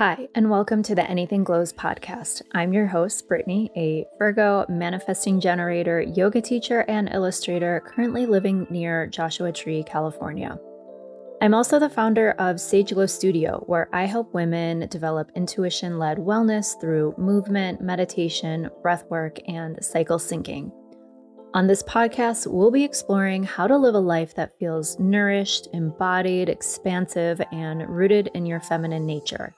Hi, and welcome to the Anything Glows podcast. I'm your host, Brittany, a Virgo manifesting generator, yoga teacher, and illustrator currently living near Joshua Tree, California. I'm also the founder of Sage Glow Studio, where I help women develop intuition led wellness through movement, meditation, breathwork, and cycle syncing. On this podcast, we'll be exploring how to live a life that feels nourished, embodied, expansive, and rooted in your feminine nature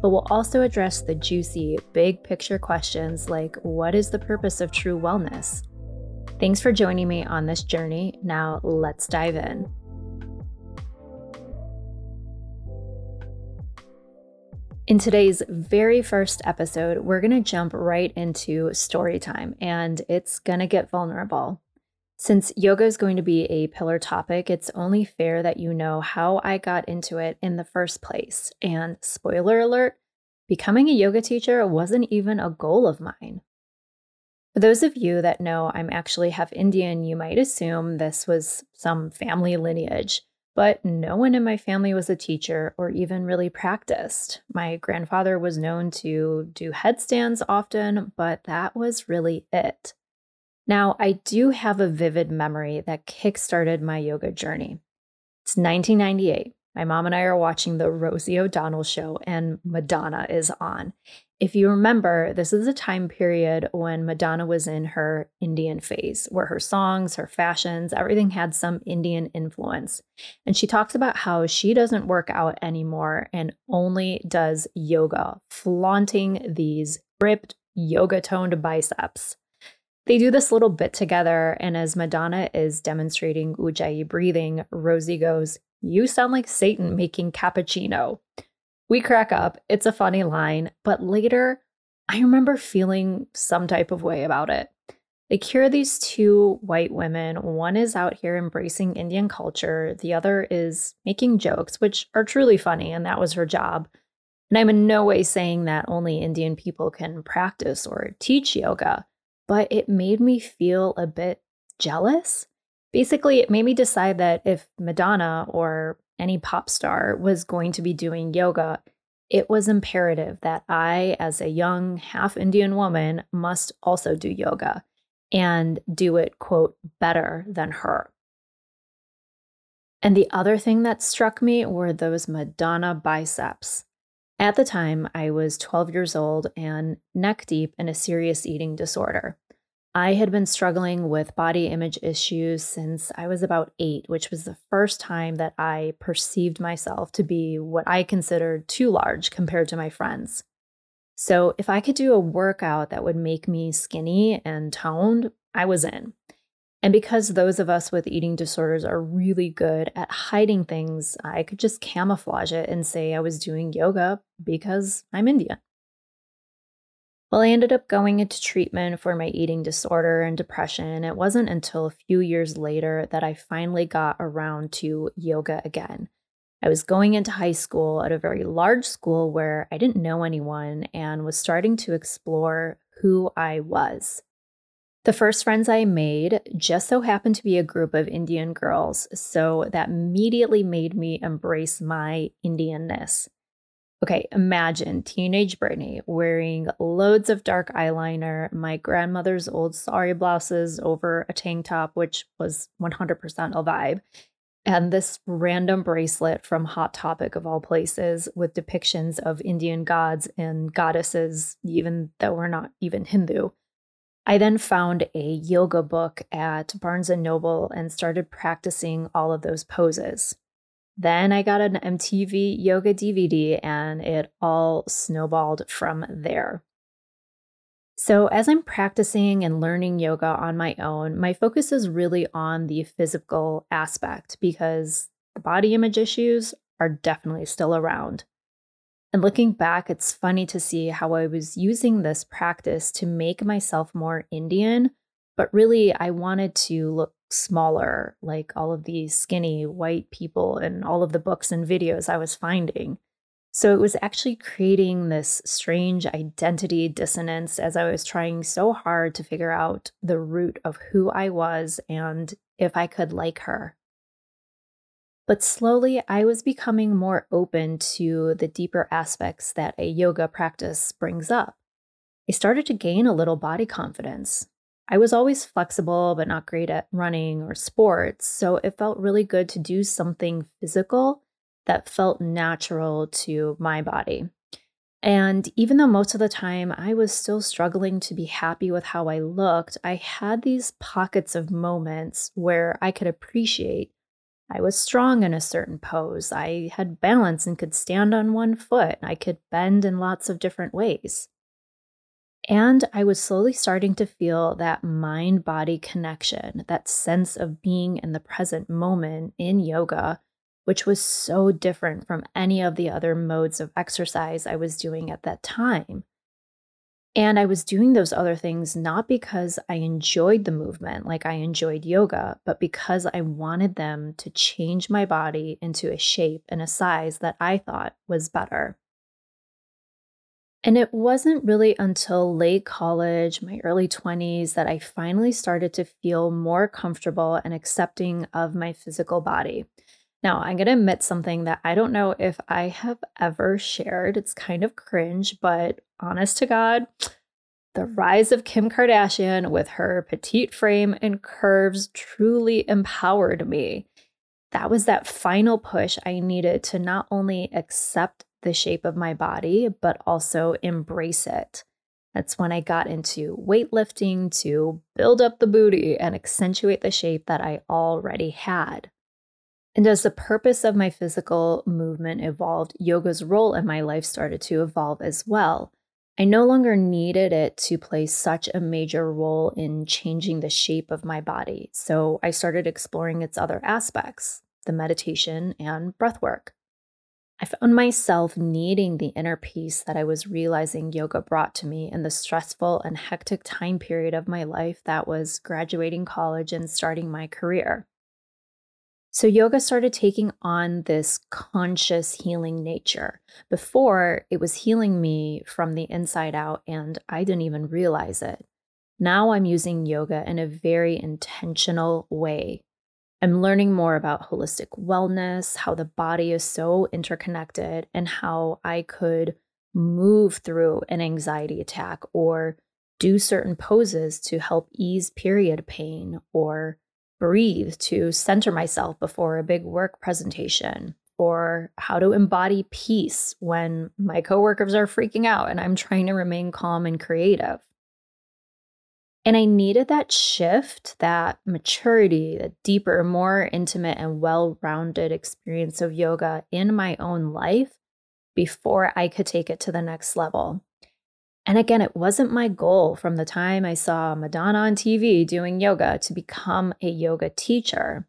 but we'll also address the juicy, big picture questions like what is the purpose of true wellness? Thanks for joining me on this journey. Now, let's dive in. In today's very first episode, we're going to jump right into story time and it's going to get vulnerable. Since yoga is going to be a pillar topic, it's only fair that you know how I got into it in the first place. And spoiler alert, becoming a yoga teacher wasn't even a goal of mine. For those of you that know I'm actually half Indian, you might assume this was some family lineage, but no one in my family was a teacher or even really practiced. My grandfather was known to do headstands often, but that was really it. Now, I do have a vivid memory that kickstarted my yoga journey. It's 1998. My mom and I are watching the Rosie O'Donnell show, and Madonna is on. If you remember, this is a time period when Madonna was in her Indian phase, where her songs, her fashions, everything had some Indian influence. And she talks about how she doesn't work out anymore and only does yoga, flaunting these ripped, yoga toned biceps. They do this little bit together, and as Madonna is demonstrating Ujjayi breathing, Rosie goes, You sound like Satan making cappuccino. We crack up. It's a funny line, but later, I remember feeling some type of way about it. Like, here are these two white women. One is out here embracing Indian culture, the other is making jokes, which are truly funny, and that was her job. And I'm in no way saying that only Indian people can practice or teach yoga but it made me feel a bit jealous. Basically, it made me decide that if Madonna or any pop star was going to be doing yoga, it was imperative that I, as a young half Indian woman, must also do yoga and do it, quote, better than her. And the other thing that struck me were those Madonna biceps. At the time, I was 12 years old and neck deep in a serious eating disorder. I had been struggling with body image issues since I was about eight, which was the first time that I perceived myself to be what I considered too large compared to my friends. So, if I could do a workout that would make me skinny and toned, I was in. And because those of us with eating disorders are really good at hiding things, I could just camouflage it and say I was doing yoga because I'm Indian. Well, I ended up going into treatment for my eating disorder and depression. It wasn't until a few years later that I finally got around to yoga again. I was going into high school at a very large school where I didn't know anyone and was starting to explore who I was. The first friends I made just so happened to be a group of Indian girls, so that immediately made me embrace my Indianness. Okay, imagine teenage Brittany wearing loads of dark eyeliner, my grandmother's old sari blouses over a tank top, which was 100% a vibe, and this random bracelet from Hot Topic of all places with depictions of Indian gods and goddesses, even though we're not even Hindu. I then found a yoga book at Barnes and Noble and started practicing all of those poses. Then I got an MTV yoga DVD and it all snowballed from there. So, as I'm practicing and learning yoga on my own, my focus is really on the physical aspect because the body image issues are definitely still around. And looking back, it's funny to see how I was using this practice to make myself more Indian, but really I wanted to look smaller, like all of these skinny white people and all of the books and videos I was finding. So it was actually creating this strange identity dissonance as I was trying so hard to figure out the root of who I was and if I could like her. But slowly, I was becoming more open to the deeper aspects that a yoga practice brings up. I started to gain a little body confidence. I was always flexible, but not great at running or sports, so it felt really good to do something physical that felt natural to my body. And even though most of the time I was still struggling to be happy with how I looked, I had these pockets of moments where I could appreciate I was strong in a certain pose. I had balance and could stand on one foot. I could bend in lots of different ways. And I was slowly starting to feel that mind body connection, that sense of being in the present moment in yoga, which was so different from any of the other modes of exercise I was doing at that time. And I was doing those other things not because I enjoyed the movement like I enjoyed yoga, but because I wanted them to change my body into a shape and a size that I thought was better. And it wasn't really until late college, my early 20s, that I finally started to feel more comfortable and accepting of my physical body. Now, I'm going to admit something that I don't know if I have ever shared. It's kind of cringe, but honest to God, the rise of Kim Kardashian with her petite frame and curves truly empowered me. That was that final push I needed to not only accept the shape of my body, but also embrace it. That's when I got into weightlifting to build up the booty and accentuate the shape that I already had. And as the purpose of my physical movement evolved, yoga's role in my life started to evolve as well. I no longer needed it to play such a major role in changing the shape of my body. So I started exploring its other aspects, the meditation and breath work. I found myself needing the inner peace that I was realizing yoga brought to me in the stressful and hectic time period of my life that was graduating college and starting my career. So, yoga started taking on this conscious healing nature. Before, it was healing me from the inside out, and I didn't even realize it. Now I'm using yoga in a very intentional way. I'm learning more about holistic wellness, how the body is so interconnected, and how I could move through an anxiety attack or do certain poses to help ease period pain or breathe to center myself before a big work presentation or how to embody peace when my coworkers are freaking out and I'm trying to remain calm and creative. And I needed that shift, that maturity, the deeper, more intimate, and well rounded experience of yoga in my own life before I could take it to the next level. And again, it wasn't my goal from the time I saw Madonna on TV doing yoga to become a yoga teacher.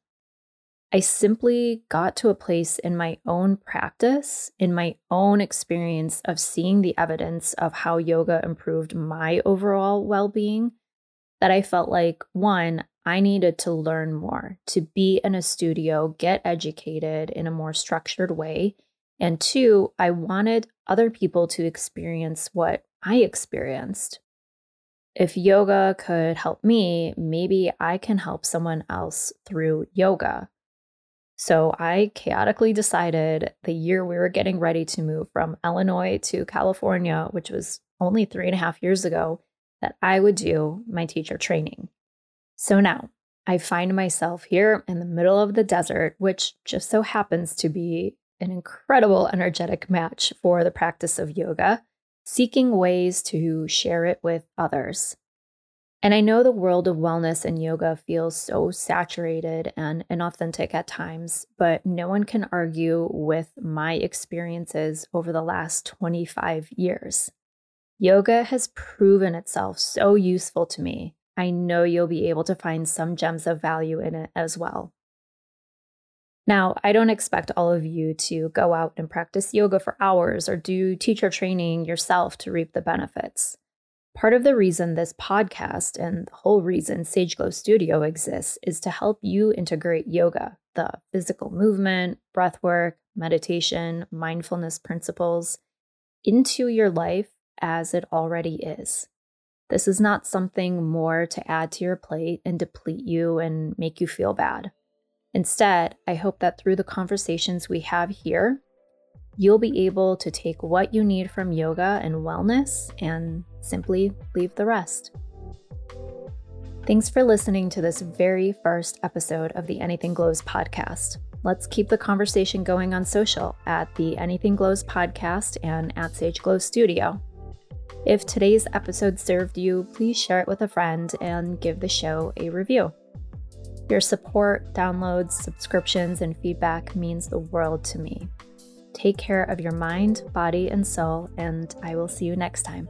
I simply got to a place in my own practice, in my own experience of seeing the evidence of how yoga improved my overall well being, that I felt like one, I needed to learn more, to be in a studio, get educated in a more structured way. And two, I wanted other people to experience what I experienced. If yoga could help me, maybe I can help someone else through yoga. So I chaotically decided the year we were getting ready to move from Illinois to California, which was only three and a half years ago, that I would do my teacher training. So now I find myself here in the middle of the desert, which just so happens to be an incredible energetic match for the practice of yoga seeking ways to share it with others. And I know the world of wellness and yoga feels so saturated and inauthentic at times, but no one can argue with my experiences over the last 25 years. Yoga has proven itself so useful to me. I know you'll be able to find some gems of value in it as well. Now, I don't expect all of you to go out and practice yoga for hours or do teacher training yourself to reap the benefits. Part of the reason this podcast and the whole reason Sage Glow Studio exists is to help you integrate yoga, the physical movement, breath work, meditation, mindfulness principles into your life as it already is. This is not something more to add to your plate and deplete you and make you feel bad. Instead, I hope that through the conversations we have here, you'll be able to take what you need from yoga and wellness and simply leave the rest. Thanks for listening to this very first episode of the Anything Glows podcast. Let's keep the conversation going on social at the Anything Glows podcast and at Sage Glow Studio. If today's episode served you, please share it with a friend and give the show a review. Your support, downloads, subscriptions, and feedback means the world to me. Take care of your mind, body, and soul, and I will see you next time.